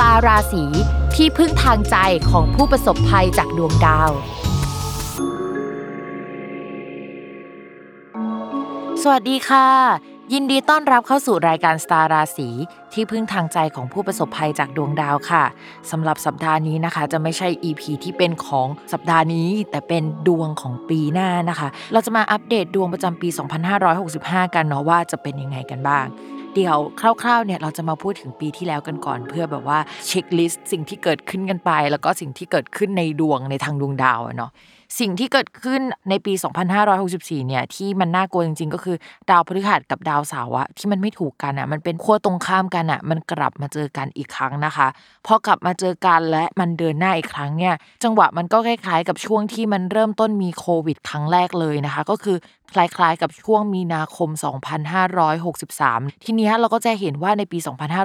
ตาราศีที่พึ่งทางใจของผู้ประสบภัยจากดวงดาว สวัสดีค่ะ ยินดีต้อนรับเข้าสู่รายการสตาราศีที่พึ่งทางใจของผู้ประสบภัยจากดวงดาวค่ะสำหรับสัปดาห์นี้นะคะ จะไม่ใช่ EP ที่เป็นของสัปดาห์นี้ แต่เป็นดวงของปีหน้านะคะ เราจะมาอัปเดตดวงประจำปี 2565 กันเนาะว่าจะเป็นยังไงกันบ้าง เดี๋ยวคร่าวๆเนี่ยเราจะมาพูดถึงปีที่แล้วกันก่อน เพื่อแบบว่าเช็คลิสต์สิ่งที่เกิดขึ้นกันไป แล้วก็สิ่งที่เกิดขึ้นในดวงในทางดวงดาวเนาะ สิ่งที่เกิดขึ้นในปี 2564 เนี่ยที่มันน่ากลัวจริง ๆ ก็คือดาวพฤหัสกับดาวเสาร์อะที่มันไม่ถูกกันอะมันเป็นขั้วตรงข้ามกันอะมันกลับมาเจอกันอีกครั้งนะคะพอกลับมาเจอกันและมันเดินหน้าอีกครั้งเนี่ยจังหวะมันก็คล้ายๆ กับช่วงที่มันเริ่มต้นมีโควิด ครั้งแรกเลยนะคะ ก็คือคล้ายๆ กับช่วงมีนาคม 2563 ทีนี้เราก็จะเห็นว่าในปี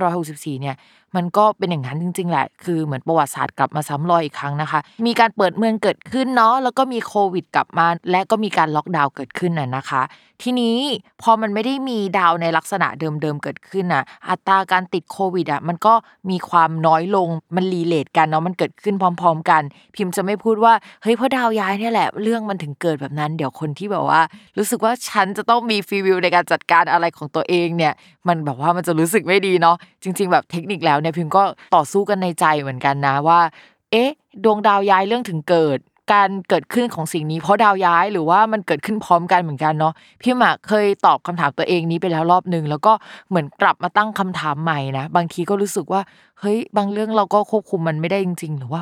2564 เนี่ย มันก็เป็นอย่างนั้นจริง ๆ แหละ คือเหมือนประวัติศาสตร์กลับมาซ้ำรอยอีกครั้งนะคะ มีการเปิดเมืองเกิดขึ้นเนาะ แล้วก็มีโควิดกลับมา และก็มีการล็อกดาวน์เกิดขึ้นน่ะนะคะ ทีนี้พอมันไม่ได้มีดาวในลักษณะเดิมๆเกิดขึ้นน่ะ อัตราการติดโควิดอะมันก็มีความน้อยลงมันรีเลทกันเนาะมันเกิดขึ้นพร้อม ๆ กัน พิมพ์จะไม่พูดว่าเฮ้ยเพราะดาวย้ายเนี่ยแหละเรื่องมันถึงเกิดแบบนั้น เดี๋ยวคนที่แบบว่า รู้สึกว่าฉันจะต้องมีฟีวิวในการจัดการอะไรของตัวเองเนี่ย มันแบบว่ามันจะรู้สึกไม่ดีเนาะจริง ๆ แบบเทคนิคแล้วเนี่ยพิมก็ต่อสู้กันในใจเหมือนกันนะว่า เอ๊ะ ดวงดาวย้ายเรื่องถึงเกิด การเกิดขึ้นของสิ่งนี้เพราะดาวย้ายหรือว่ามันเกิดขึ้นพร้อมกันเหมือนกันเนาะพี่หมากเคยตอบคำถามตัวเองนี้ไปแล้วรอบหนึ่งแล้วก็เหมือนกลับมาตั้งคำถามใหม่นะบางทีก็รู้สึกว่าเฮ้ยบางเรื่องเราก็ควบคุมมันไม่ได้จริง ๆ หรือว่า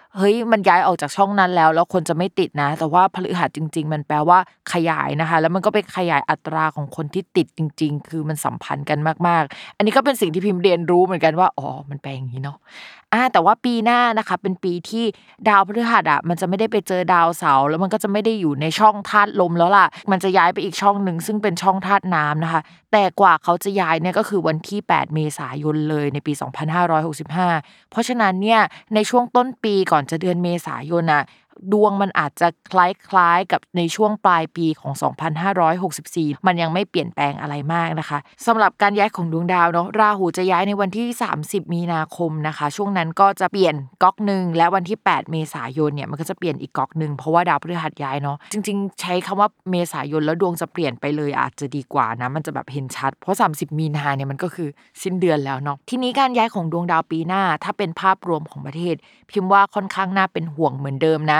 เฮ้ยมันย้ายออกจากช่องนั้นแล้ว แล้วคนจะไม่ติดนะ แต่ว่าพฤหัสจริง ๆ มันแปลว่าขยายนะคะ แล้วมันก็เป็นขยายอัตราของคนที่ติดจริง ๆ คือมันสัมพันธ์กันมากๆ อันนี้ก็เป็นสิ่งที่พิมพ์เรียนรู้เหมือนกันว่าอ๋อมันแปลอย่างนี้เนาะ อ่าแต่ว่าปีหน้านะคะเป็นปีที่ดาวพฤหัสอะมันจะไม่ได้ไปเจอดาวเสาร์แล้วมันก็จะไม่ได้อยู่ในช่องธาตุลมแล้วล่ะ มันจะย้ายไปอีกช่องหนึ่งซึ่งเป็นช่องธาตุน้ำนะคะ แต่กว่าเขาจะย้ายเนี่ยก็คือวันที่ 8 เมษายนเลยในปี 2565 เพราะฉะนั้นเนี่ยในช่วงต้นปีก่อนจะเดือนเมษายนอะ ดวงมันอาจจะคล้ายๆกับในช่วงปลายปีของ 2564 มันยังไม่เปลี่ยนแปลงอะไรมากนะคะสำหรับการย้ายของดวงดาวเนาะราหูจะย้ายในวันที่ 30 มีนาคมนะคะ ช่วงนั้นก็จะเปลี่ยนก๊อกหนึ่งและวันที่ 8 เมษายนเนี่ยมันก็จะเปลี่ยนอีกก๊อกหนึ่งเพราะว่าดาวพฤหัสย้ายเนาะจริง ๆ ใช้คำว่าเมษายนแล้วดวงจะเปลี่ยนไปเลยอาจจะดีกว่านะมันจะแบบเห็นชัด เพราะ 30 มีนาเนี่ยมันก็คือสิ้นเดือนแล้วเนาะทีนี้การย้ายของดวงดาวปีหน้า ถ้าเป็นภาพรวมของประเทศ พิมพ์ว่าค่อนข้างน่าเป็นห่วงเหมือนเดิมนะ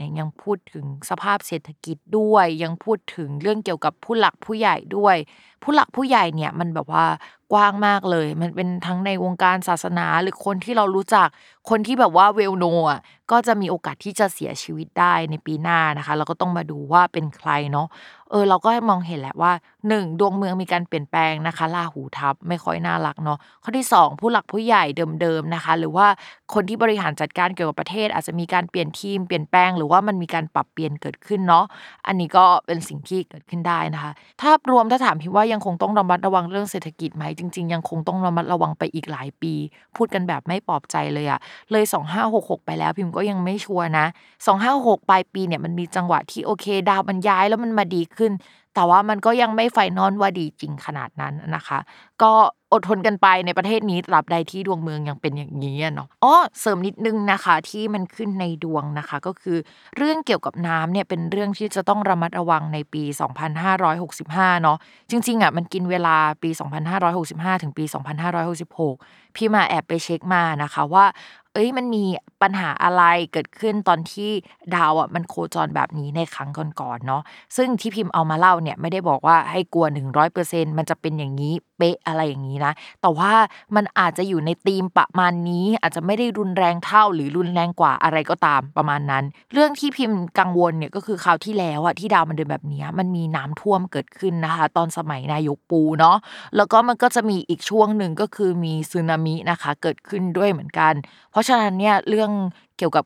เนี่ยยังพูดถึงสภาพเศรษฐกิจด้วย ยังพูดถึงเรื่องเกี่ยวกับผู้หลักผู้ใหญ่ด้วย ผู้หลักผู้ใหญ่เนี่ยมันแบบว่ากว้างมากเลย มันเป็นทั้งในวงการศาสนาหรือคนที่เรารู้จัก คนที่แบบว่าเวลโนอะก็จะมีโอกาสที่จะเสียชีวิตได้ในปีหน้านะคะ เราก็ต้องมาดูว่าเป็นใครเนาะ เออเราก็มองเห็นแหละว่า 1. ดวงเมืองมีการเปลี่ยนแปลงนะคะลาหูทับไม่ค่อยน่ารักเนาะข้อที่ 2 ผู้หลักผู้ใหญ่เดิมๆนะคะ หรือว่าคนที่บริหารจัดการเกี่ยวกับประเทศ อาจจะมีการเปลี่ยนทีมเปลี่ยนแปลงหรือว่ามันมีการปรับเปลี่ยนเกิดขึ้นเนาะอันนี้ก็เป็นสิ่งที่เกิดขึ้นได้นะคะถ้ารวมถ้าถามพี่ว่ายังคงต้องระมัดระวังเรื่องเศรษฐกิจไหมจริง ๆ ยังคงต้องระมัดระวังไปอีกหลายปี พูดกันแบบไม่ปลอบใจเลยอะเลย 2566 ไปแล้วพิมพ์ก็ยังไม่ชัวร์นะ 2566ปลายปีเนี่ยมันมีจังหวะที่โอเค ดาวมันย้ายแล้วมันมาดีขึ้นแต่ว่ามันก็ยังไม่ไฟนอลว่าดีจริงขนาดนั้นนะคะ ก็อดทนกันไปในประเทศนี้ตราบใดที่ดวงเมืองยังเป็นอย่างนี้เนาะอ๋อเสริมนิดนึงนะคะที่มันขึ้นในดวงนะคะ ก็คือเรื่องเกี่ยวกับน้ำเนี่ยเป็นเรื่องที่จะต้องระมัดระวังในปี 2565 เนาะจริงๆอะมันกินเวลาปี 2565 ถึงปี 2566 พี่มาแอบไปเช็คมานะคะว่า เอ้ยมันมีปัญหาอะไรเกิดขึ้นตอนที่ดาวอะมันโคจรแบบนี้ในครั้งก่อนๆเนาะซึ่งที่พิมพ์เอามาเล่าเนี่ยไม่ได้บอกว่าให้กลัว100%มันจะเป็นอย่างนี้ ป๊ะอะไรอย่างนี้นะ แต่ว่ามันอาจจะอยู่ในธีมประมาณนี้ อาจจะไม่ได้รุนแรงเท่าหรือรุนแรงกว่าอะไรก็ตามประมาณนั้น เรื่องที่พิมพ์กังวลเนี่ยก็คือคราวที่แล้วอะที่ดาวมันเดินแบบนี้มันมีน้ำท่วมเกิดขึ้นนะคะ ตอนสมัยนายกปูเนาะแล้วก็มันก็จะมีอีกช่วงหนึ่งก็คือมีสึนามินะคะ เกิดขึ้นด้วยเหมือนกัน เพราะฉะนั้นเนี่ยเรื่องเกี่ยวกับ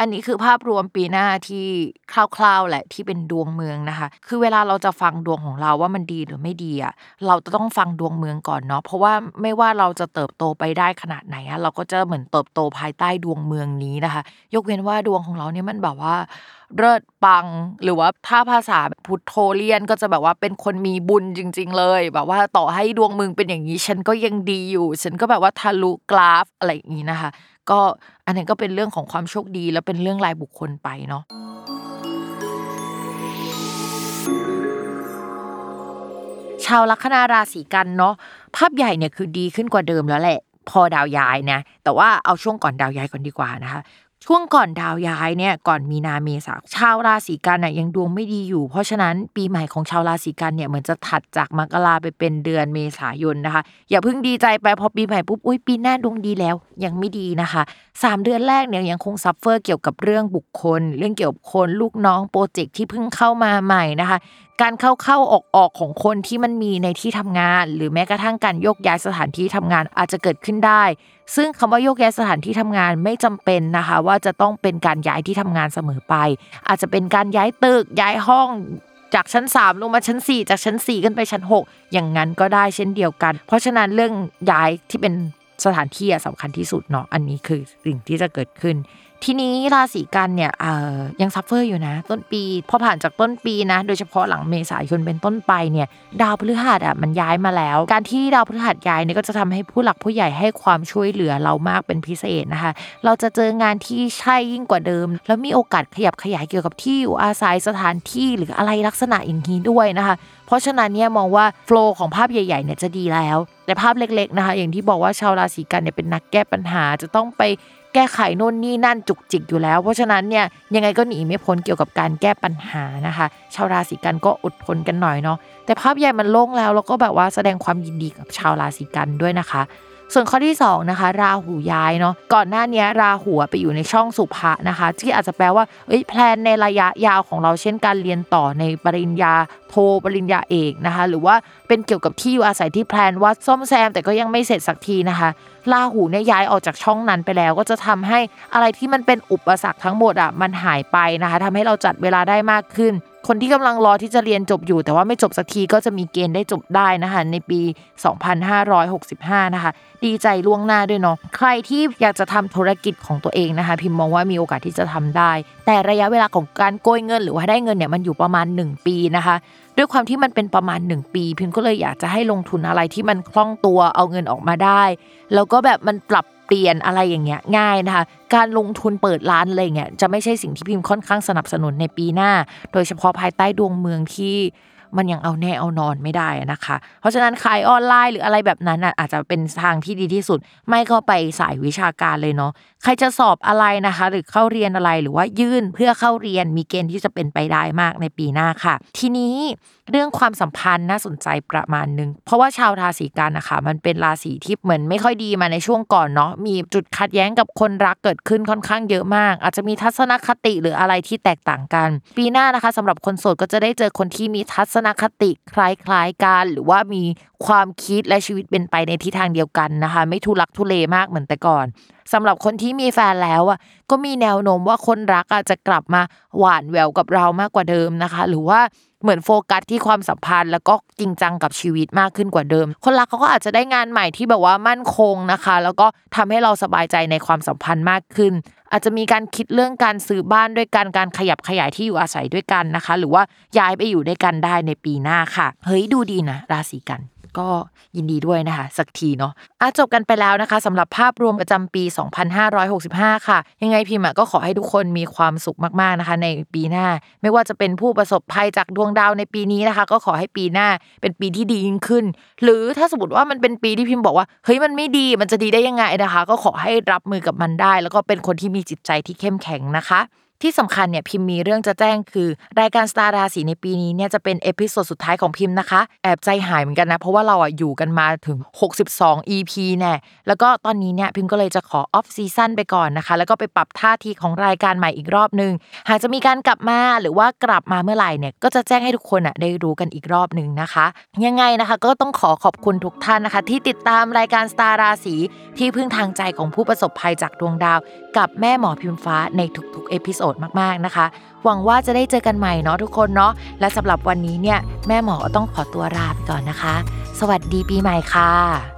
อันนี้คือภาพรวมปีหน้าที่คร่าวๆแหละที่เป็นดวงเมืองนะคะ คือเวลาเราจะฟังดวงของเราว่ามันดีหรือไม่ดีอะเราจะต้องฟังดวงเมืองก่อนเนาะเพราะว่าไม่ว่าเราจะเติบโตไปได้ขนาดไหนอะเราก็จะเหมือนเติบโตภายใต้ดวงเมืองนี้นะคะ ยกเว้นว่าดวงของเราเนี่ยมันแบบว่าเลิศปังหรือว่าถ้าภาษาพุทโธเลียนก็จะแบบว่าเป็นคนมีบุญจริง ๆ เลย แบบว่าต่อให้ดวงเมืองเป็นอย่างนี้ ฉันก็ยังดีอยู่ ฉันก็แบบว่าทะลุกราฟอะไรอย่างนี้นะคะ ก็อันนี้ก็เป็นเรื่องของความโชคดี แล้วเป็นเรื่องรายบุคคลไปเนาะชาวลัคนาราศีกันย์เนาะภาพใหญ่เนี่ยคือดีขึ้นกว่าเดิมแล้วแหละ พอดาวย้ายนะแต่ว่าเอาช่วงก่อนดาวย้ายก่อนดีกว่านะคะ ช่วงก่อนดาวย้ายเนี่ยก่อนมีนาเมษาชาวราศีกันย์เนี่ยยังดวงไม่ดีอยู่ เพราะฉะนั้นปีใหม่ของชาวราศีกันย์เนี่ยเหมือนจะถัดจากมกราไปเป็นเดือนเมษายนนะคะ อย่าเพิ่งดีใจไปพอปีใหม่ปุ๊บอุ้ยปีหน้าดวงดีแล้วยังไม่ดีนะคะสามเดือนแรกเนี่ยยังคง suffer เกี่ยวกับเรื่องบุคคล เรื่องเกี่ยวกับคนลูกน้องโปรเจกต์ที่เพิ่งเข้ามาใหม่นะคะ การเข้าเข้าออกออกของคนที่มันมีในที่ทำงาน หรือแม้กระทั่งการโยกย้ายสถานที่ทำงานอาจจะเกิดขึ้นได้ ซึ่งคำว่าโยกย้ายสถานที่ทำงานไม่จำเป็นนะคะ ว่าจะต้องเป็นการย้ายที่ทำงานเสมอไป อาจจะเป็นการย้ายตึกย้ายห้องจากชั้น 3 ลงมาชั้น 4 จากชั้น 4 ขึ้นไปชั้น 6 อย่างนั้นก็ได้เช่นเดียวกัน เพราะฉะนั้นเรื่องย้ายที่เป็นสถานที่สำคัญที่สุดเนาะอันนี้คือสิ่งที่จะเกิดขึ้น ทีนี้ราศีกันเนี่ยยัง suffer อยู่นะ ต้นปีพอผ่านจากต้นปีนะ โดยเฉพาะหลังเมษายนเป็นต้นไปเนี่ยดาวพฤหัสอะมันย้ายมาแล้ว การที่ดาวพฤหัสย้ายเนี่ยก็จะทำให้ผู้หลักผู้ใหญ่ให้ความช่วยเหลือเรามากเป็นพิเศษนะคะ เราจะเจองานที่ใช่ยิ่งกว่าเดิม แล้วมีโอกาสขยับขยายเกี่ยวกับที่อยู่อาศัยสถานที่หรืออะไรลักษณะอย่างนี้ด้วยนะคะ เพราะฉะนั้นเนี่ยมองว่า flow ของภาพใหญ่ๆเนี่ยจะดีแล้วแต่ภาพเล็กๆนะคะ อย่างที่บอกว่าชาวราศีกันย์เนี่ยเป็นนักแก้ปัญหาจะต้องไป แก้ไขโน่นนี่นั่นจุกจิกอยู่แล้ว เพราะฉะนั้นเนี่ยยังไงก็หนีไม่พ้นเกี่ยวกับการแก้ปัญหานะคะ ชาวราศีกันก็อดทนกันหน่อยเนาะแต่ภาพใหญ่มันโล่งแล้วแล้วก็แบบว่าแสดงความยินดีกับชาวราศีกันด้วยนะคะ ส่วนข้อที่2นะคะราหูย้ายเนาะก่อนหน้านี้ราหูไปอยู่ในช่องสุภะนะคะ ที่อาจจะแปลว่าเอ้ยแพลนในระยะยาวของเราเช่นการเรียนต่อในปริญญาโทปริญญาเอกนะคะ หรือว่าเป็นเกี่ยวกับที่อยู่อาศัยที่แพลนว่าซ่อมแซมแต่ก็ยังไม่เสร็จสักทีนะคะราหูเนี่ยย้ายออกจากช่องนั้นไปแล้ว ก็จะทำให้อะไรที่มันเป็นอุปสรรคทั้งหมดอะมันหายไปนะคะทำให้เราจัดเวลาได้มากขึ้น คนที่กำลังรอที่จะเรียนจบอยู่ แต่ว่าไม่จบสักทีก็จะมีเกณฑ์ได้จบได้นะคะในปี 2565 นะคะ ดีใจล่วงหน้าด้วยเนาะใครที่อยากจะทำธุรกิจของตัวเองนะคะ พิมพ์มองว่ามีโอกาสที่จะทำได้ แต่ระยะเวลาของการโกยเงิน หรือว่าได้เงินเนี่ยมันอยู่ประมาณ 1 ปีนะคะด้วยความที่มันเป็นประมาณ 1 ปี พิมพ์ก็เลยอยากจะให้ลงทุนอะไรที่มันคล่องตัวเอาเงินออกมาได้ แล้วก็แบบมันปรับ เปลี่ยนอะไรอย่างเงี้ยง่ายนะคะ การลงทุนเปิดร้านอะไรเงี้ยจะไม่ใช่สิ่งที่พิมพ์ค่อนข้างสนับสนุนในปีหน้า โดยเฉพาะภายใต้ดวงเมืองที่ มันยังเอาแน่เอานอนไม่ได้นะคะ เพราะฉะนั้นขายออนไลน์หรืออะไรแบบนั้นอาจจะเป็นทางที่ดีที่สุด ไม่ก็ไปสายวิชาการเลยเนาะใครจะสอบอะไรนะคะ หรือเข้าเรียนอะไรหรือว่ายื่นเพื่อเข้าเรียนมีเกณฑ์ที่จะเป็นไปได้มากในปีหน้าค่ะ ทีนี้เรื่องความสัมพันธ์น่าสนใจประมาณนึง เพราะว่าชาวราศีกันนะคะ มันเป็นราศีที่เหมือนไม่ค่อยดีมาในช่วงก่อนเนาะมีจุดขัดแย้งกับคนรักเกิดขึ้นค่อนข้างเยอะมาก อาจจะมีทัศนคติหรืออะไรที่แตกต่างกัน ปีหน้านะคะสำหรับคนโสดก็จะได้เจอคนที่มีทัศนคติคล้ายๆกัน หรือว่ามีความคิดและชีวิตเป็นไปในทิศทางเดียวกันนะคะ ไม่ทุลักทุเลมากเหมือนแต่ก่อนสำหรับคนที่มีแฟนแล้วอะก็มีแนวโน้มว่าคนรักอาจจะกลับมาหวานแหววกับเรามากกว่าเดิมนะคะ หรือว่าเหมือนโฟกัสที่ความสัมพันธ์ แล้วก็จริงจังกับชีวิตมากขึ้นกว่าเดิม คนรักเขาก็อาจจะได้งานใหม่ที่แบบว่ามั่นคงนะคะ แล้วก็ทำให้เราสบายใจในความสัมพันธ์มากขึ้น อาจจะมีการคิดเรื่องการซื้อบ้านด้วยกันการขยับขยายที่อยู่อาศัยด้วยกันนะคะ หรือว่าย้ายไปอยู่ด้วยกันได้ในปีหน้าค่ะ เฮ้ยดูดีนะ ราศีกัน ก็ยินดีด้วยนะคะ สักทีเนาะอะจบกันไปแล้วนะคะสำหรับภาพรวมประจำปี 2565 ค่ะ ยังไงพิมพ์ก็ขอให้ทุกคนมีความสุขมากๆนะคะ ในปีหน้า ไม่ว่าจะเป็นผู้ประสบภัยจากดวงดาวในปีนี้นะคะ ก็ขอให้ปีหน้าเป็นปีที่ดียิ่งขึ้น หรือถ้าสมมติว่ามันเป็นปีที่พิมพ์บอกว่าเฮ้ยมันไม่ดีมันจะดีได้ยังไงนะคะ ก็ขอให้รับมือกับมันได้ แล้วก็เป็นคนที่มีจิตใจที่เข้มแข็งนะคะ ที่สำคัญเนี่ยพิมพ์มีเรื่องจะแจ้งคือ รายการสตาร์ราศีในปีนี้เนี่ยจะเป็น episode สุดท้ายของพิมพ์นะคะ แอบใจหายเหมือนกันนะ เพราะว่าเราอะอยู่กันมาถึง 62 EP แน่แล้วก็ตอนนี้เนี่ยพิมพ์ก็เลยจะขอ off season ไปก่อนนะคะ แล้วก็ไปปรับท่าทีของรายการใหม่อีกรอบนึง หากจะมีการกลับมาหรือว่ากลับมาเมื่อไหร่เนี่ยก็จะแจ้งให้ทุกคนอะได้รู้กันอีกรอบนึงนะคะ ยังไงนะคะก็ต้องขอขอบคุณทุกท่านนะคะ ที่ติดตามรายการสตาร์ราศีที่พึ่งทางใจของผู้ประสบภัยจากดวงดาว กับแม่หมอพิมพ์ฟ้าในทุกๆ episode มากๆนะคะ หวังว่าจะได้เจอกันใหม่เนาะทุกคนเนาะและสำหรับวันนี้เนี่ยแม่หมอต้องขอตัวลาไปก่อนนะคะ สวัสดีปีใหม่ค่ะ